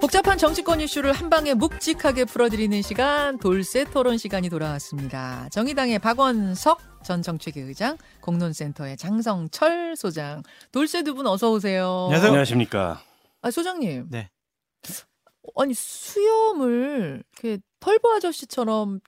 복잡한 정치권 이슈를 한 방에 묵직하게 풀어드리는 시간 돌쇠 토론 시간이 돌아왔습니다. 정의당의 박원석 전 정책위 의장, 공론센터의 장성철 소장, 돌쇠 두분 어서 오세요. 안녕하세요. 안녕하십니까. 아 소장님. 네. 아니 수염을 이렇게 털보 아저씨처럼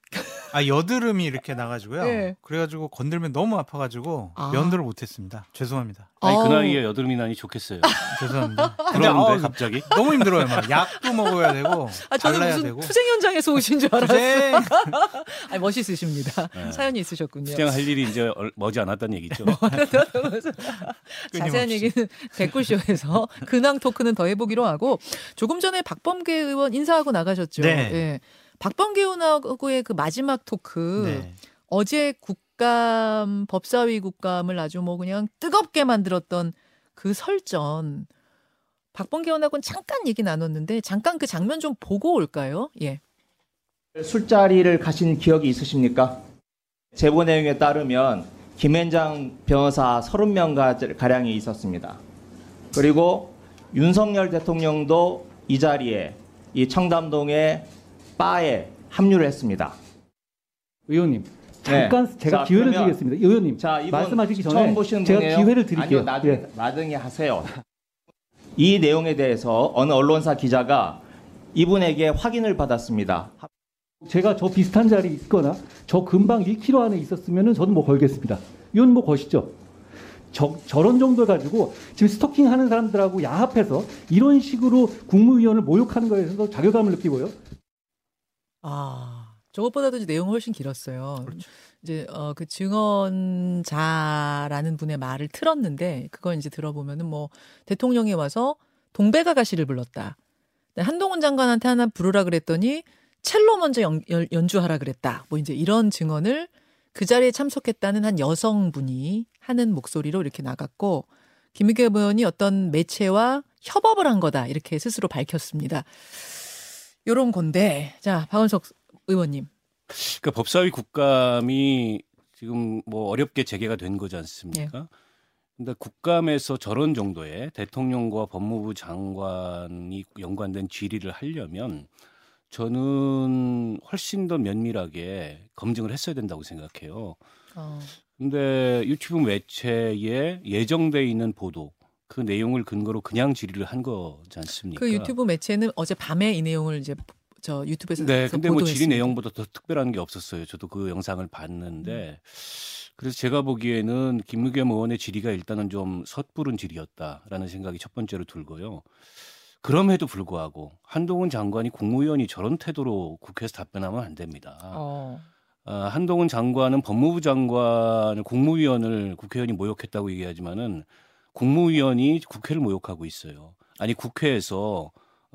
아 여드름이 이렇게 나가지고요. 네. 그래가지고 건들면 너무 아파가지고 아. 면도를 못했습니다. 죄송합니다. 아니 그 어우. 나이에 여드름이 나니 좋겠어요. 죄송합니다. 근데 그런데 어, 갑자기 너무 힘들어요. 막 약도 먹어야 되고 아 저는 잘라야 무슨 되고. 투쟁 현장에서 오신 줄 알았어요. 투쟁. 아니 멋있으십니다. 네. 사연이 있으셨군요. 투쟁할 일이 이제 얼- 머지 않았다는 얘기죠. 자세한 끊임없이. 얘기는 댓글쇼에서 근황 토크는 더 해보기로 하고 조금 전에 박범계 의원 인사하고 나가셨죠. 네. 예. 박범계 의원하고의 그 마지막 토크 네. 어제 국감 법사위 국감을 아주 뭐 그냥 뜨겁게 만들었던 그 설전 박범계 의원하고는 잠깐 얘기 나눴는데 잠깐 그 장면 좀 보고 올까요? 예. 술자리를 가신 기억이 있으십니까? 제보 내용에 따르면 김현장 변호사 30명 가량이 있었습니다. 그리고 윤석열 대통령도 이 자리에 이 청담동의 바에 합류를 했습니다. 의원님 잠깐 네. 제가 자, 기회를 그러면- 드리겠습니다. 의원님 자, 말씀하시기 전에 제가 분이에요? 기회를 드릴게요. 아니요, 나중에, 예. 나중에 하세요. 이 내용에 대해서 어느 언론사 기자가 이분에게 확인을 받았습니다. 제가 저 비슷한 자리에 있거나 저 근방 1km 안에 있었으면 저는 뭐 걸겠습니다. 의원 뭐 거시죠. 저, 저런 정도 가지고 지금 스토킹 하는 사람들하고 야합해서 이런 식으로 국무위원을 모욕하는 거에 대해서 자괴감을 느끼고요. 아, 저것보다도 이제 내용이 훨씬 길었어요. 그렇죠. 이제 어, 그 증언자라는 분의 말을 틀었는데 그걸 이제 들어보면은 뭐 대통령이 와서 동백 아가씨를 불렀다. 한동훈 장관한테 하나 부르라 그랬더니 첼로 먼저 연, 연- 연주하라 그랬다. 뭐 이제 이런 증언을 그 자리에 참석했다는 한 여성분이 하는 목소리로 이렇게 나갔고 김의겸 의원이 어떤 매체와 협업을 한 거다 이렇게 스스로 밝혔습니다. 요런 건데 자 박원석 의원님 그러니까 법사위 국감이 지금 뭐 어렵게 재개가 된 거지 않습니까? 근데 국감에서 저런 정도의 대통령과 법무부 장관이 연관된 질의를 하려면 저는 훨씬 더 면밀하게 검증을 했어야 된다고 생각해요. 어, 근데 유튜브 매체에 예정돼 있는 보도 그 내용을 근거로 그냥 질의를 한 거지 않습니까? 그 유튜브 매체는 어제 밤에 이 내용을 이제 저 유튜브에서 네, 근데 뭐 질의 보도했습니다. 내용보다 더 특별한 게 없었어요. 저도 그 영상을 봤는데 그래서 제가 보기에는 김의겸 의원의 질의가 일단은 좀 섣부른 질의였다라는 생각이 첫 번째로 들고요. 그럼에도 불구하고 한동훈 장관이 국무위원이 저런 태도로 국회에서 답변하면 안 됩니다. 어, 아, 한동훈 장관은 법무부 장관을 국무위원을 국회의원이 모욕했다고 얘기하지만은 국무위원이 국회를 모욕하고 있어요. 아니 국회에서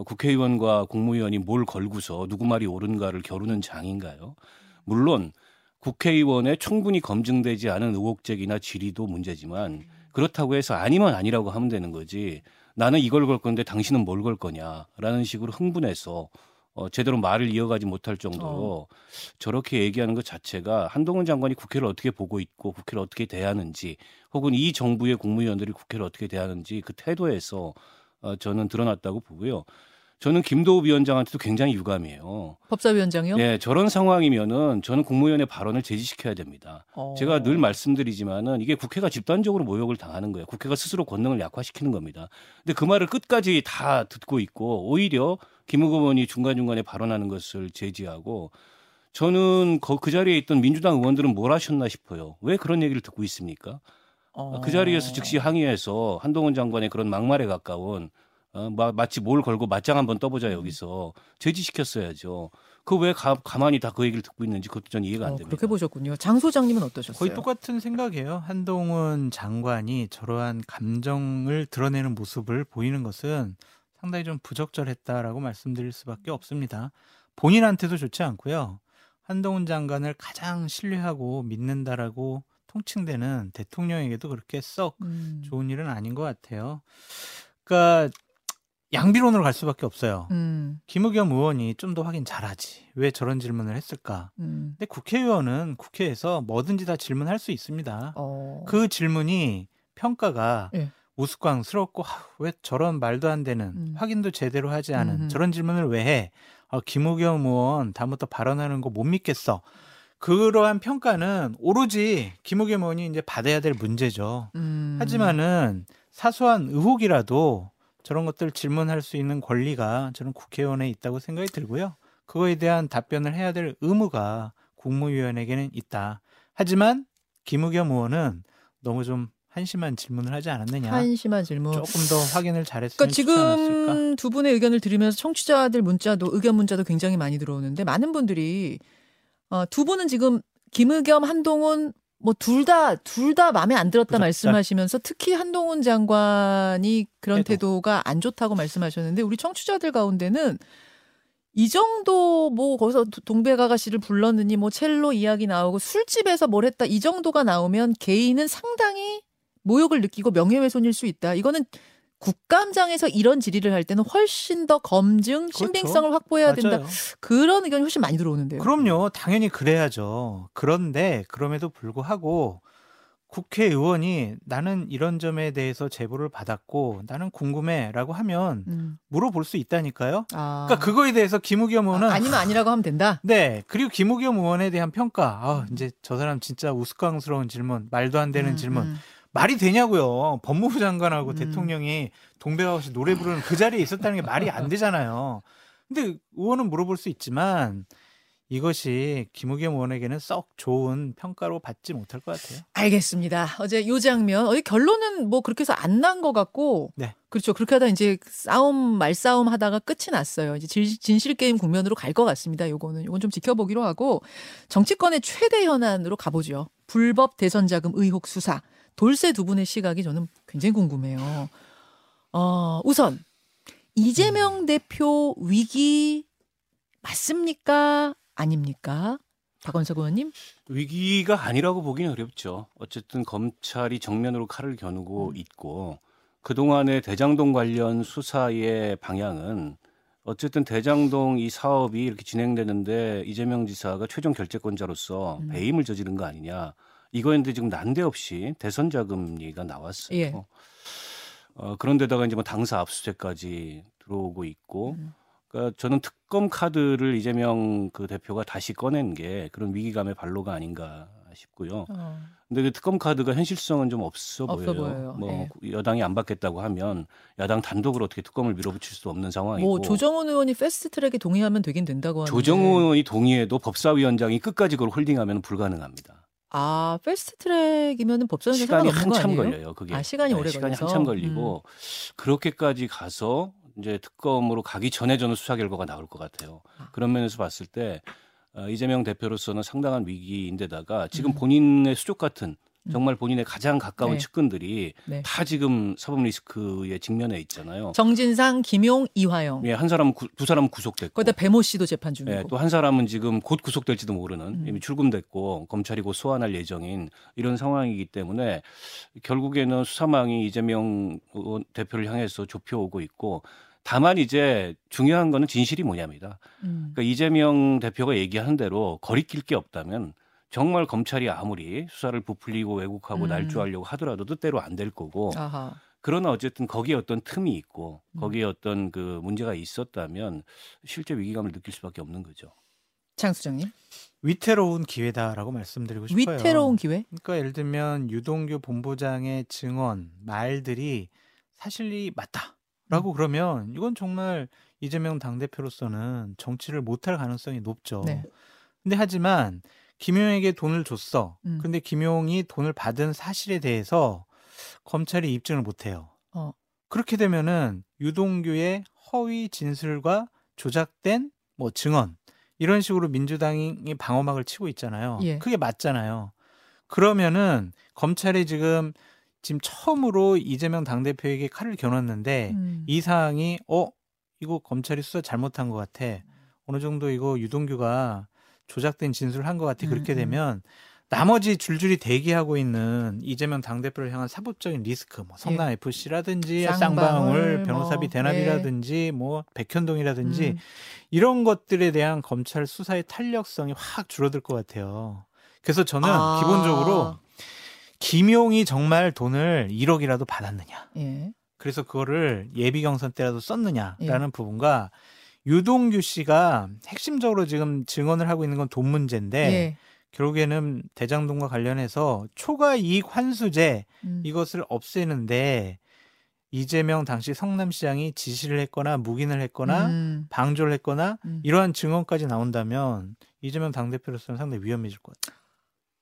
국회의원과 국무위원이 뭘 걸고서 누구 말이 옳은가를 겨루는 장인가요? 물론 국회의원의 충분히 검증되지 않은 의혹적이나 질의도 문제지만 그렇다고 해서 아니면 아니라고 하면 되는 거지. 나는 이걸 걸 건데 당신은 뭘 걸 거냐라는 식으로 흥분해서 어, 제대로 말을 이어가지 못할 정도로 저렇게 얘기하는 것 자체가 한동훈 장관이 국회를 어떻게 보고 있고 국회를 어떻게 대하는지 혹은 이 정부의 국무위원들이 국회를 어떻게 대하는지 그 태도에서 어, 저는 드러났다고 보고요. 저는 김도우 위원장한테도 굉장히 유감이에요. 법사위원장이요? 네, 저런 상황이면은 저는 국무위원의 발언을 제지시켜야 됩니다. 어. 제가 늘 말씀드리지만은 이게 국회가 집단적으로 모욕을 당하는 거예요. 국회가 스스로 권능을 약화시키는 겁니다. 근데 그 말을 끝까지 다 듣고 있고 오히려 김의겸 의원이 중간중간에 발언하는 것을 제지하고 저는 거- 그 자리에 있던 민주당 의원들은 뭘 하셨나 싶어요. 왜 그런 얘기를 듣고 있습니까? 어. 그 자리에서 즉시 항의해서 한동훈 장관의 그런 막말에 가까운 어, 마, 마치 뭘 걸고 맞짱 한번 떠보자 여기서 제지시켰어야죠. 그 왜 가만히 다 그 얘기를 듣고 있는지 그것도 전 이해가 안 어, 됩니다. 그렇게 보셨군요. 장 소장님은 어떠셨어요? 거의 똑같은 생각이에요. 한동훈 장관이 저러한 감정을 드러내는 모습을 보이는 것은 상당히 좀 부적절했다라고 말씀드릴 수밖에 없습니다. 본인한테도 좋지 않고요. 한동훈 장관을 가장 신뢰하고 믿는다라고 통칭되는 대통령에게도 그렇게 썩 음. 좋은 일은 아닌 것 같아요. 그러니까 양비론으로 갈 수밖에 없어요. 음, 김의겸 의원이 좀 더 확인 잘하지. 왜 저런 질문을 했을까? 음. 근데 국회의원은 국회에서 뭐든지 다 질문할 수 있습니다. 어. 그 질문이 평가가 예. 우스꽝스럽고 하, 왜 저런 말도 안 되는 음. 확인도 제대로 하지 않은 음흠. 저런 질문을 왜 해? 어, 김우겸 의원 다음부터 발언하는 거 못 믿겠어. 그러한 평가는 오로지 김우겸 의원이 이제 받아야 될 문제죠. 음. 하지만은 사소한 의혹이라도 저런 것들 질문할 수 있는 권리가 저는 국회의원에 있다고 생각이 들고요. 그거에 대한 답변을 해야 될 의무가 국무위원에게는 있다. 하지만 김우겸 의원은 너무 좀 한심한 질문을 하지 않았느냐. 한심한 질문. 조금 더 확인을 잘했으면 그러니까 좋지 않았을까. 지금 두 분의 의견을 들으면서 청취자들 문자도 의견 문자도 굉장히 많이 들어오는데 많은 분들이 어, 두 분은 지금 김의겸 한동훈 뭐 둘 다 둘 다 마음에 안 들었다 부적절. 말씀하시면서 특히 한동훈 장관이 그런 태도. 태도가 안 좋다고 말씀하셨는데 우리 청취자들 가운데는 이 정도 뭐 거기서 동백아가 씨를 불렀느니 뭐 첼로 이야기 나오고 술집에서 뭘 했다 이 정도가 나오면 개인은 상당히 모욕을 느끼고 명예훼손일 수 있다. 이거는 국감장에서 이런 질의를 할 때는 훨씬 더 검증 신빙성을 확보해야 된다. 맞아요. 그런 의견이 훨씬 많이 들어오는데요. 그럼요. 당연히 그래야죠. 그런데 그럼에도 불구하고 국회의원이 나는 이런 점에 대해서 제보를 받았고 나는 궁금해라고 하면 음. 물어볼 수 있다니까요. 아. 그러니까 그거에 대해서 김우겸 의원은 아, 니면 아니라고 하면 된다. 네 그리고 김우겸 의원에 대한 평가 아 이제 저 사람 진짜 우스꽝스러운 질문 말도 안 되는 음, 질문 음. 말이 되냐고요 법무부 장관하고 음. 대통령이 동백아가씨 노래 부르는 그 자리에 있었다는 게 말이 안 되잖아요 근데 의원은 물어볼 수 있지만 이것이 김우겸 의원에게는 썩 좋은 평가로 받지 못할 것 같아요 알겠습니다. 어제 요 장면, 어디 결론은 뭐 그렇게 해서 안 난 것 같고, 네. 그렇죠. 그렇게 하다 이제 싸움 말싸움 하다가 끝이 났어요. 이제 질- 진실 게임 국면으로 갈 것 같습니다. 요거는 요건 좀 지켜보기로 하고 정치권의 최대 현안으로 가보죠. 불법 대선 자금 의혹 수사. 돌쇠 두 분의 시각이 저는 굉장히 궁금해요. 어, 우선 이재명 대표 위기 맞습니까? 아닙니까? 박원석 의원님? 위기가 아니라고 보기는 어렵죠. 어쨌든 검찰이 정면으로 칼을 겨누고 음. 있고 그동안의 대장동 관련 수사의 방향은 어쨌든 대장동 이 사업이 이렇게 진행되는데 이재명 지사가 최종 결재권자로서 음. 배임을 저지른 거 아니냐. 이거였는데 지금 난데없이 대선 자금 얘기가 나왔어요. 예. 어, 그런데다가 이제 뭐 당사 압수수색까지 들어오고 있고 음. 그러니까 저는 특검 카드를 이재명 그 대표가 다시 꺼낸 게 그런 위기감의 발로가 아닌가 싶고요. 어. 근데 그 특검 카드가 현실성은 좀 없어, 없어 보여요. 보여요. 뭐 예. 여당이 안 받겠다고 하면 야당 단독으로 어떻게 특검을 밀어붙일 수 없는 상황이고 뭐 조정훈 의원이 패스트트랙에 동의하면 되긴 된다고 하는데 조정훈 의원이 동의해도 법사위원장이 끝까지 그걸 holding하면 불가능합니다. 아 패스트 트랙이면은 법사위에서 시간이 상관없는 거 한참 아니에요? 걸려요. 그게 아, 시간이 오래 시간이 걸려서? 음. 한참 걸리고 그렇게까지 가서 이제 특검으로 가기 전에 저는 수사 결과가 나올 것 같아요. 아. 그런 면에서 봤을 때 어, 이재명 대표로서는 상당한 위기인데다가 지금 음. 본인의 수족 같은 정말 본인의 가장 가까운 네. 측근들이 네. 다 지금 사법 리스크에 직면해 있잖아요. 정진상, 김용, 이화영. 예, 한 사람은 구, 두 사람은 구속됐고, 거기다 배모 씨도 재판 중이고. 예, 또한 사람은 지금 곧 구속될지도 모르는 음. 이미 출금됐고 검찰이 곧 소환할 예정인 이런 상황이기 때문에 결국에는 수사망이 이재명 대표를 향해서 좁혀오고 있고 다만 이제 중요한 거는 진실이 뭐냐입니다. 음. 그러니까 이재명 대표가 얘기하는 대로 거리낄 게 없다면 정말 검찰이 아무리 수사를 부풀리고 왜곡하고 음. 날조하려고 하더라도 뜻대로 안 될 거고 아하. 그러나 어쨌든 거기에 어떤 틈이 있고 음. 거기에 어떤 그 문제가 있었다면 실제 위기감을 느낄 수밖에 없는 거죠. 장수장님. 위태로운 기회다라고 말씀드리고 싶어요. 위태로운 기회? 그러니까 예를 들면 유동규 본부장의 증언 말들이 사실이 맞다라고 음. 그러면 이건 정말 이재명 당 대표로서는 정치를 못할 가능성이 높죠. 네. 근데 하지만 김용에게 돈을 줬어. 음. 근데 김용이 돈을 받은 사실에 대해서 검찰이 입증을 못 해요. 어. 그렇게 되면은 유동규의 허위 진술과 조작된 뭐 증언 이런 식으로 민주당이 방어막을 치고 있잖아요. 예. 그게 맞잖아요. 그러면은 검찰이 지금 지금 처음으로 이재명 당대표에게 칼을 겨눴는데 음. 이 사항이 어 이거 검찰이 수사 잘못한 것 같아. 어느 정도 이거 유동규가 조작된 진술을 한 것 같아. 그렇게 음, 음. 되면 나머지 줄줄이 대기하고 있는 이재명 당대표를 향한 사법적인 리스크, 뭐 성남 FC라든지 예. 쌍방울, 쌍방울, 변호사비 뭐, 대납이라든지 뭐 백현동이라든지 음. 이런 것들에 대한 검찰 수사의 탄력성이 확 줄어들 것 같아요. 그래서 저는 아. 기본적으로 김용이 정말 돈을 1억이라도 받았느냐. 예. 그래서 그거를 예비 경선 때라도 썼느냐라는 예. 부분과 유동규 씨가 핵심적으로 지금 증언을 하고 있는 건 돈 문제인데 예. 결국에는 대장동과 관련해서 초과 이익 환수제 음. 이것을 없애는데 이재명 당시 성남시장이 지시를 했거나 묵인을 했거나 음. 방조를 했거나 음. 이러한 증언까지 나온다면 이재명 당대표로서는 상당히 위험해질 것 같아요.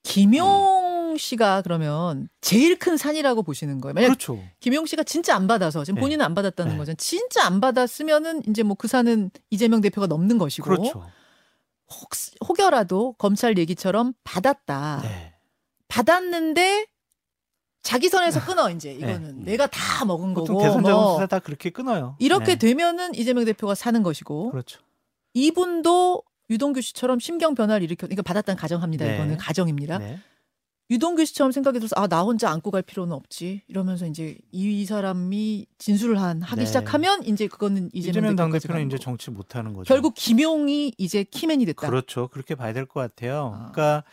김용 씨가 그러면 제일 큰 산이라고 보시는 거예요. 만약 그렇죠. 김용 씨가 진짜 안 받아서 지금 네. 본인은 안 받았다는 네. 거죠. 진짜 안 받았으면은 이제 뭐 그 산은 이재명 대표가 넘는 것이고 그렇죠. 혹, 혹여라도 검찰 얘기처럼 받았다. 네. 받았는데 자기 선에서 끊어 이제 이거는 네. 내가 다 먹은 거고 대선 자금 뭐 수사 다 그렇게 끊어요. 이렇게 네. 되면은 이재명 대표가 사는 것이고 그렇죠. 이분도 유동규 씨처럼 심경 변화를 일으켜 그러니까 받았다는 가정합니다. 네. 이거는 가정입니다. 네. 유동규 씨처럼 생각이 들어서 아 나 혼자 안고 갈 필요는 없지 이러면서 이제 이 사람이 진술을 한 하기 네. 시작하면 이제 그거는 이재명, 당대표는 이제. 정치 못 하는 거죠. 결국 김용이 이제 키맨이 됐다. 그렇죠. 그렇게 봐야 될 것 같아요. 아. 그러니까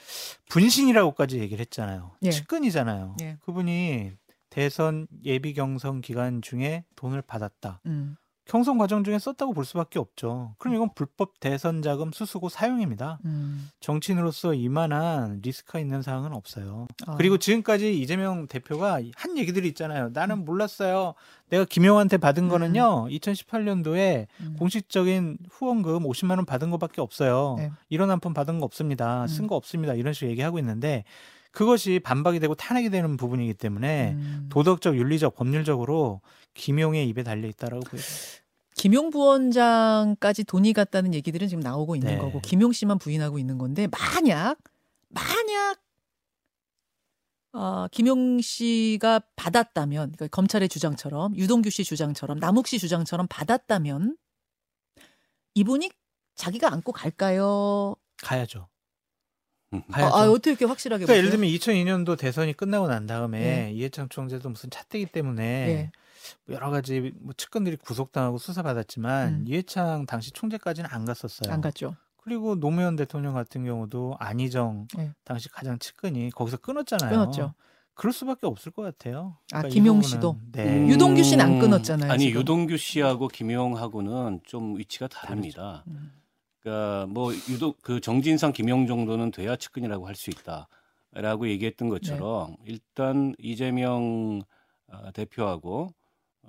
분신이라고까지 얘기를 했잖아요. 예. 측근이잖아요. 예. 그분이 대선 예비 경선 기간 중에 돈을 받았다. 음. 경선 과정 중에 썼다고 볼 수밖에 없죠. 그럼 이건 불법 대선 자금 수수고 사용입니다. 음. 정치인으로서 이만한 리스크가 있는 사항은 없어요. 아. 그리고 지금까지 이재명 대표가 한 얘기들이 있잖아요. 나는 몰랐어요. 내가 김용한테 받은 음. 거는요. 2018년도에 음. 공식적인 후원금 50만 원 받은 것밖에 없어요. 네. 이런 한 푼 받은 거 없습니다. 음. 쓴거 없습니다. 이런 식으로 얘기하고 있는데 그것이 반박이 되고 탄핵이 되는 부분이기 때문에 음. 도덕적, 윤리적, 법률적으로 김용의 입에 달려 있다라고 보여요. 김용 부원장까지 돈이 갔다는 얘기들은 지금 나오고 있는 네. 거고 김용 씨만 부인하고 있는 건데 만약 만약 어, 김용 씨가 받았다면 그러니까 검찰의 주장처럼 유동규 씨 주장처럼 남욱 씨 주장처럼 받았다면 이분이 자기가 안고 갈까요? 가야죠. 음. 아, 가야죠. 아, 어떻게 이렇게 확실하게 그러니까 예를 보세요? 들면 2002년도 대선이 끝나고 난 다음에 네. 이해창 총재도 무슨 차떼기 때문에 네. 뭐 여러 가지 뭐 측근들이 구속당하고 수사받았지만 음. 이해창 당시 총재까지는 안 갔었어요. 안 갔죠. 그리고 노무현 대통령 같은 경우도 안희정 네. 당시 가장 측근이 거기서 끊었잖아요. 끊었죠. 그럴 수밖에 없을 것 같아요. 아, 이 김용 씨도? 네. 음. 유동규 씨는 안 끊었잖아요, 아니 지금. 유동규 씨하고 김용하고는 좀 위치가 다릅니다. 음. 그러니까 뭐 유독 그 정진상 김용 정도는 돼야 측근이라고 할 수 있다라고 얘기했던 것처럼 네. 일단 이재명 어, 대표하고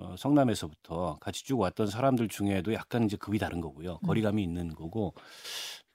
어, 성남에서부터 같이 쭉 왔던 사람들 중에도 약간 이제 급이 다른 거고요. 음. 거리감이 있는 거고.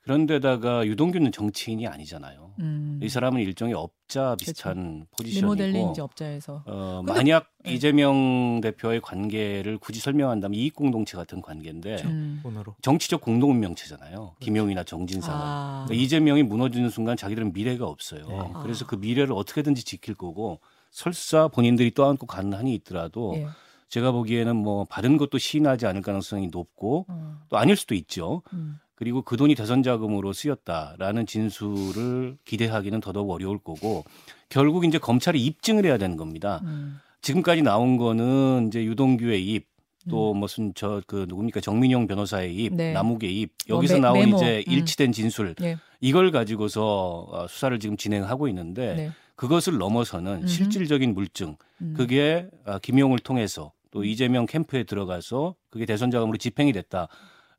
그런데다가 유동규는 정치인이 아니잖아요. 음. 이 사람은 일종의 업자 비슷한 포지션이고 리모델링 업자에서 어, 근데- 만약 네. 이재명 대표의 관계를 굳이 설명한다면 이익 공동체 같은 관계인데 음. 돈으로. 정치적 공동명체잖아요. 김용이나 정진상은. 아. 그러니까 이재명이 무너지는 순간 자기들은 미래가 없어요. 네. 그래서 아. 그 미래를 어떻게든지 지킬 거고 설사 본인들이 떠안고 가는 한이 있더라도 예. 제가 보기에는 뭐 받은 것도 시인하지 않을 가능성이 높고 어. 또 아닐 수도 있죠. 음. 그리고 그 돈이 대선 자금으로 쓰였다라는 진술을 기대하기는 더더욱 어려울 거고 결국 이제 검찰이 입증을 해야 되는 겁니다. 음. 지금까지 나온 거는 이제 유동규의 입, 또 무슨 저 그 누굽니까 정민용 변호사의 입, 네. 남욱의 입뭐 여기서 메- 나온 메모. 이제 음. 일치된 진술 예. 이걸 가지고서 어, 수사를 지금 진행하고 있는데 네. 그것을 넘어서는. 실질적인 물증 음. 그게 아, 김용을 통해서 또 이재명 캠프에 들어가서 그게 대선 자금으로 집행이 됐다.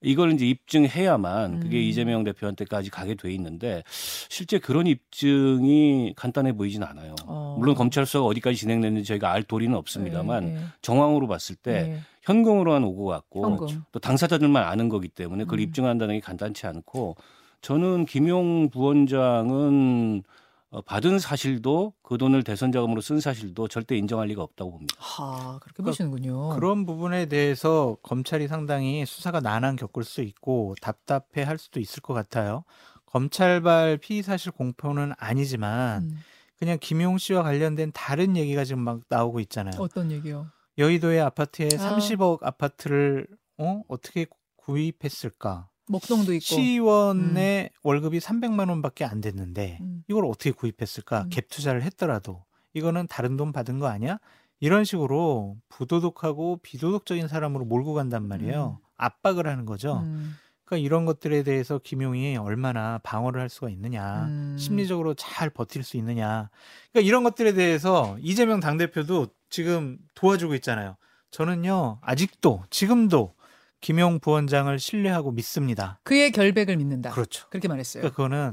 이걸 이제 입증해야만 그게 음. 이재명 대표한테까지 가게 돼 있는데 실제 그런 입증이 간단해 보이진 않아요. 어. 물론 검찰 수사가 어디까지 진행됐는지 저희가 알 도리는 없습니다만 예, 예. 정황으로 봤을 때 예. 현금으로 한 오고 같고 현금. 또 당사자들만 아는 거기 때문에 그걸 음. 입증한다는 게 간단치 않고 저는 김용 부원장은 어, 받은 사실도 그 돈을 대선 자금으로 쓴 사실도 절대 인정할 리가 없다고 봅니다. 하, 그렇게 그러니까 보시는군요. 그런 부분에 대해서 검찰이 상당히 수사가 난항 겪을 수 있고 답답해 할 수도 있을 것 같아요. 검찰발 피의 사실 공표는 아니지만 음. 그냥 김용 씨와 관련된 다른 얘기가 지금 막 나오고 있잖아요. 어떤 얘기요? 여의도의 아파트에 아. 30억 아파트를 어? 어떻게 구입했을까? 목동도 있고. 시의원의 월급이 300만 원밖에 안 됐는데 음. 이걸 어떻게 구입했을까? 음. 갭 투자를 했더라도 이거는 다른 돈 받은 거 아니야? 이런 식으로 부도덕하고 비도덕적인 사람으로 몰고 간단 말이에요. 압박을 하는 거죠. 음. 그러니까 이런 것들에 대해서 김용이 얼마나 방어를 할 수가 있느냐, 음. 심리적으로 잘 버틸 수 있느냐. 그러니까 이런 것들에 대해서 이재명 당대표도 지금 도와주고 있잖아요. 저는요, 아직도, 지금도 김용 부원장을 신뢰하고 믿습니다. 그의 결백을 믿는다. 그렇죠. 그렇게 말했어요. 그러니까 그거는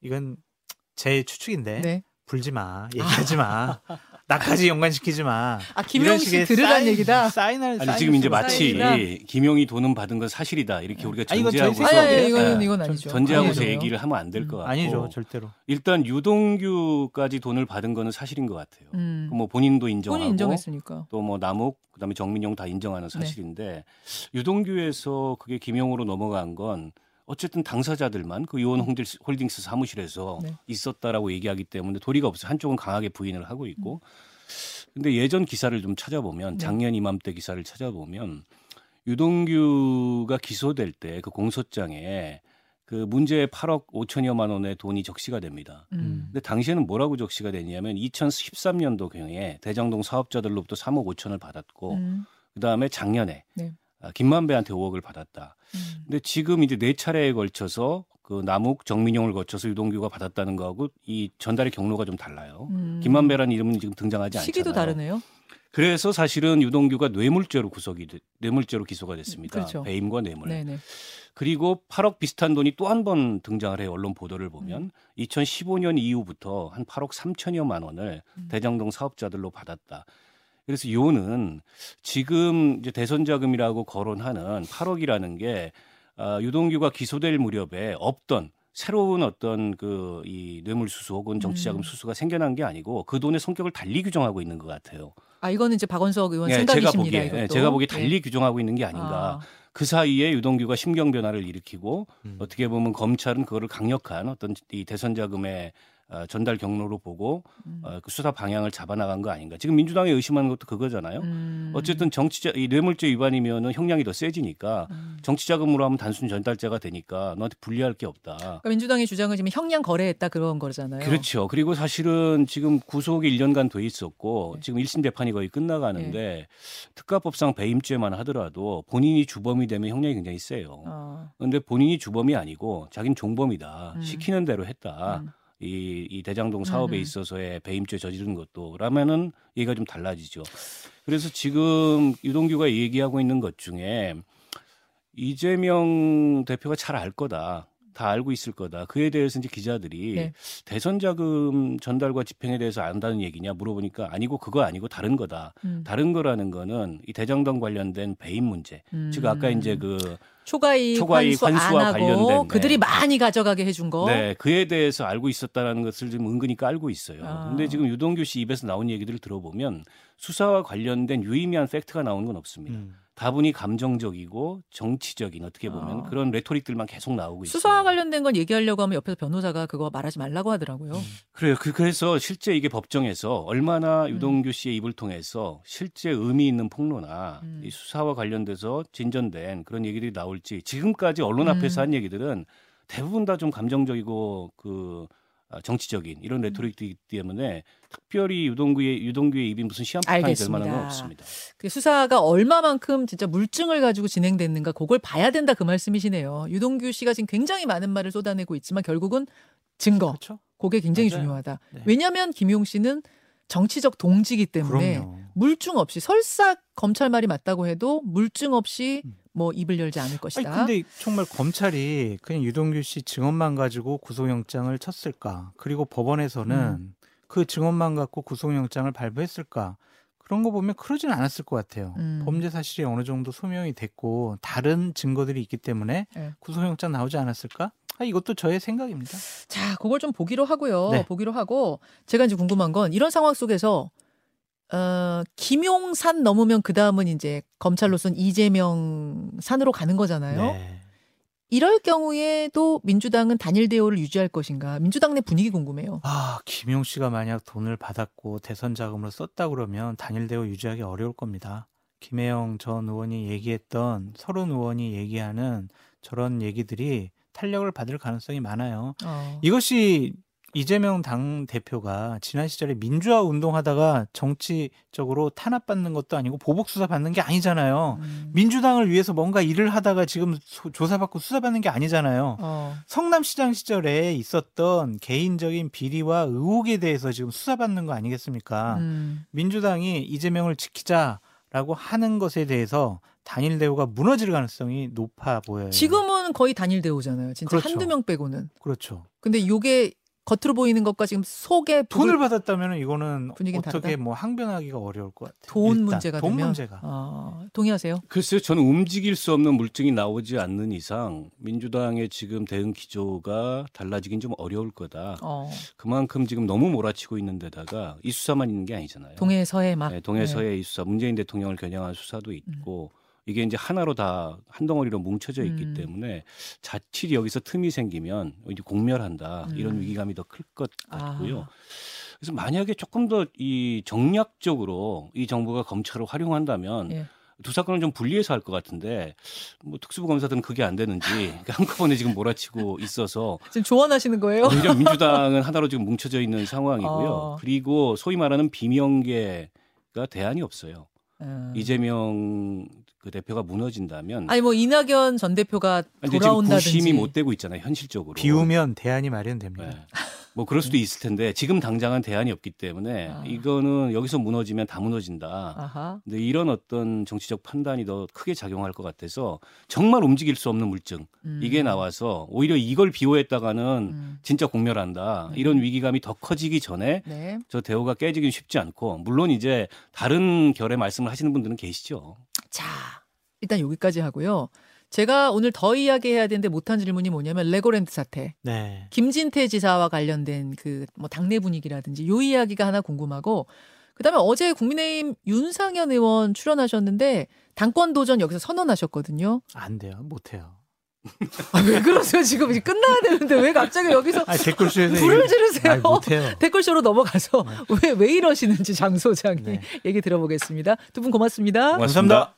이건 제 추측인데 네. 불지 마, 얘기하지 마, 나까지 연관시키지 마. 아 김용 씨 들으란 사인- 얘기다. 사인을 아니 지금 이제 마치 사인이다. 김용이 돈은 받은 건 사실이다 이렇게 우리가 아, 이건 전제하고서 아니, 아니, 생각이에요. 이거는 네. 이건 전- 아니죠. 전제하고서 아니죠. 얘기를 하면 안될 음. 것 같고 아니죠, 절대로. 일단 유동규까지 돈을 받은 거는 사실인 것 같아요. 음. 뭐 본인도 인정하고 본인 인정했으니까. 또 뭐 남욱 그다음에 정민용 다 네. 인정하는 사실인데 유동규에서 그게 김용으로 넘어간 건 어쨌든 당사자들만 그 요원 홀딩스- 홀딩스 사무실에서 네. 있었다라고 얘기하기 때문에 도리가 없어요. 한쪽은 강하게 부인을 하고 있고. 음. 근데 예전 기사를 좀 찾아보면 네. 작년 이맘때 기사를 찾아보면 유동규가 기소될 때 그 공소장에 그 문제의 8억 5천여만 원의 돈이 적시가 됩니다. 음. 근데 당시에는 뭐라고 적시가 됐냐면 2013년도 경에 대장동 사업자들로부터 3억 5천을 받았고 음. 그다음에 작년에 네. 아, 김만배한테 5억을 받았다. 음. 근데 지금 이제 네 차례에 걸쳐서 그 남욱 정민용을 거쳐서 유동규가 받았다는 거하고 이 전달의 경로가 좀 달라요. 음. 김만배라는 이름은 지금 등장하지 않잖아요. 시기도 다르네요. 그래서 사실은 유동규가 뇌물죄로 구속이 돼- 뇌물죄로 기소가 됐습니다. 그렇죠. 배임과 뇌물. 네네. 그리고 8억 비슷한 돈이 또 한 번 등장을 해요. 언론 보도를 보면 음. 2015년 이후부터 한 8억 3천여만 원을 음. 대장동 사업자들로 받았다. 그래서 요는 지금 이제 대선 자금이라고 거론하는 8억이라는 게 아, 유동규가 기소될 무렵에 없던 새로운 어떤 그 이 뇌물 수수 혹은 정치 자금 음. 수수가 생겨난 게 아니고 그 돈의 성격을 달리 규정하고 있는 것 같아요. 아 이거는 이제 박원석 의원 예, 제가 생각이십니다. 보기에 이것도. 예, 제가 보기에 네. 달리 규정하고 있는 게 아닌가. 아, 그 사이에 유동규가 심경 변화를 일으키고 음. 어떻게 보면 검찰은 그거를 강력한 어떤 이 대선 자금의 어, 전달 경로로 보고 음. 어, 그 수사 방향을 잡아나간 거 아닌가. 지금 민주당이 의심하는 것도 그거잖아요. 음. 어쨌든 정치자 이 뇌물죄 위반이면은 형량이 더 세지니까 음. 정치 자금으로 하면 단순 전달죄가 되니까 너한테 불리할 게 없다. 그러니까 민주당의 주장은 지금 형량 거래했다 그런 거잖아요. 그렇죠. 그리고 사실은 지금 구속이 1년간 돼 있었고 네. 지금 1심 재판이 거의 끝나가는데 특가법상 배임죄만 하더라도 본인이 주범이 되면 형량이 굉장히 세요. 아, 근데 본인이 주범이 아니고 자기는 종범이다. 음. 시키는 대로 했다. 음. 이, 이 대장동 사업에 음. 있어서의 배임죄 저지른 것도 라면은 얘기가 좀 달라지죠. 그래서 지금 유동규가 얘기하고 있는 것 중에 이재명 대표가 잘 알 거다. 다 알고 있을 거다. 그에 대해서 이제 기자들이 네. 대선 자금 전달과 집행에 대해서 안다는 얘기냐 물어보니까 아니고 그거 아니고 다른 거다. 음. 다른 거라는 거는 이 대장동 관련된 배임 문제. 음. 즉 아까 이제 그안 환수와 하고 관련된, 그들이 네. 많이 가져가게 해준 거. 네, 그에 대해서 알고 있었다라는 것을 지금 은근히 깔고 있어요. 아. 근데 지금 유동규 씨 입에서 나온 얘기들을 들어보면 수사와 관련된 유의미한 팩트가 나오는 건 없습니다. 음. 다분히 감정적이고 정치적인 어떻게 보면 아. 그런 레토릭들만 계속 나오고 있어요. 수사와 관련된 건 얘기하려고 하면 옆에서 변호사가 그거 말하지 말라고 하더라고요. 그래요. 그, 그래서 실제 이게 법정에서 얼마나 음. 유동규 씨의 입을 통해서 실제 의미 있는 폭로나 음. 이 수사와 관련돼서 진전된 그런 얘기들이 나올지 지금까지 언론 앞에서 음. 한 얘기들은 대부분 다 좀 감정적이고 그 아, 정치적인 이런 레토릭이기 때문에 특별히 유동규의 유동규의 입이 무슨 시한폭탄이 될 만한 건. 없습니다. 그 수사가 얼마만큼 진짜 물증을 가지고 진행됐는가 그걸 봐야 된다 그 말씀이시네요. 유동규 씨가 지금 굉장히 많은 말을 쏟아내고 있지만 결국은 증거, 그렇죠. 그게 굉장히 맞아요. 중요하다. 네. 왜냐하면 김용 씨는 정치적 동지이기 때문에 그럼요. 물증 없이 설사 검찰 말이 맞다고 해도 물증 없이 음. 뭐 입을 열지 않을 아니 것이다. 근데 정말 검찰이 그냥 유동규 씨 증언만 가지고 구속영장을 쳤을까? 그리고 법원에서는 음. 그 증언만 갖고 구속영장을 발부했을까? 그런 거 보면 그러진 않았을 것 같아요. 음. 범죄 사실이 어느 정도 소명이 됐고 다른 증거들이 있기 때문에 네. 구속영장 나오지 않았을까? 아, 이것도 저의 생각입니다. 자, 그걸 좀 보기로 하고요. 네. 보기로 하고 제가 이제 궁금한 건 이런 상황 속에서 어, 김용산 넘으면 그 다음은 이제 검찰로선 이재명 산으로 가는 거잖아요. 네. 이럴 경우에도 민주당은 단일 대우를 유지할 것인가? 민주당 내 분위기 궁금해요. 아, 김용 씨가 만약 돈을 받았고 대선 자금으로 썼다 그러면 단일 대우 유지하기 어려울 겁니다. 김혜영 전 의원이 얘기했던 서른 의원이 얘기하는 저런 얘기들이 탄력을 받을 가능성이 많아요. 어. 이것이 이재명 당 대표가 지난 시절에 민주화 운동하다가 정치적으로 탄압받는 것도 아니고 보복 수사 받는 게 아니잖아요. 음. 민주당을 위해서 뭔가 일을 하다가 지금 소- 조사받고 수사받는 게 아니잖아요. 어. 성남시장 시절에 있었던 개인적인 비리와 의혹에 대해서 지금 수사받는 거 아니겠습니까? 음. 민주당이 이재명을 지키자라고 하는 것에 대해서 단일 대우가 무너질 가능성이 높아 보여요. 지금은 거의 단일 대우잖아요. 진짜 그렇죠. 한두 명 빼고는. 그렇죠. 근데 요게 겉으로 보이는 것과 지금 속에 돈을 받았다면 이거는 분위기는 어떻게 다르다? 뭐 항변하기가 어려울 것 같아요. 돈 일단 문제가 돈 되면 문제가. 어, 동의하세요? 글쎄요, 저는 움직일 수 없는 물증이 나오지 않는 이상 민주당의 지금 대응 기조가 달라지긴 좀 어려울 거다. 어. 그만큼 지금 너무 몰아치고 있는 데다가 이 수사만 있는 게 아니잖아요. 동해 서해 막 네, 동해 네. 서해 이 수사, 문재인 대통령을 겨냥한 수사도 있고 이게 이제 하나로 다 한 덩어리로 뭉쳐져 있기 음. 때문에 자칫 여기서 틈이 생기면 이제 공멸한다 이런 음. 위기감이 더 클 것 같고요. 아. 그래서 만약에 조금 더 이 정략적으로 이 정부가 검찰을 활용한다면 예. 두 사건을 좀 분리해서 할 것 같은데 뭐 특수부 검사들은 그게 안 되는지 그러니까 한꺼번에 지금 몰아치고 있어서 지금 조언하시는 거예요? 오히려 민주당은 하나로 지금 뭉쳐져 있는 상황이고요. 어. 그리고 소위 말하는 비명계가 대안이 없어요. 음. 이재명 그 대표가 무너진다면 아니 뭐 이낙연 전 대표가 돌아온다든지 부심이 못 되고 있잖아요 현실적으로. 비우면 대안이 마련됩니다. 네. 뭐 그럴 수도 있을 텐데 지금 당장은 대안이 없기 때문에 아. 이거는 여기서 무너지면 다 무너진다. 아하. 근데 이런 어떤 정치적 판단이 더 크게 작용할 것 같아서 정말 움직일 수 없는 물증 음. 이게 나와서 오히려 이걸 비호했다가는 음. 진짜 공멸한다 이런 위기감이 더 커지기 전에 네. 저 대우가 깨지긴 쉽지 않고 물론 이제 다른 결의 말씀을 하시는 분들은 계시죠. 자, 일단 여기까지 하고요. 제가 오늘 더 이야기해야 되는데 못한 질문이 뭐냐면 레고랜드 사태. 네. 김진태 지사와 관련된 그 뭐 당내 분위기라든지 요 이야기가 하나 궁금하고 그다음에 어제 국민의힘 윤상현 의원 출연하셨는데 당권 도전 여기서 선언하셨거든요. 안 돼요. 못 해요. 아, 왜 그러세요? 지금 이제 끝나야 되는데 왜 갑자기 여기서 아, 댓글쇼에서 불을 지르세요? 아이, 못 해요. 댓글쇼로 넘어가서 왜왜 이러시는지 장 소장이 네. 얘기 들어보겠습니다. 두 분 고맙습니다. 고맙습니다.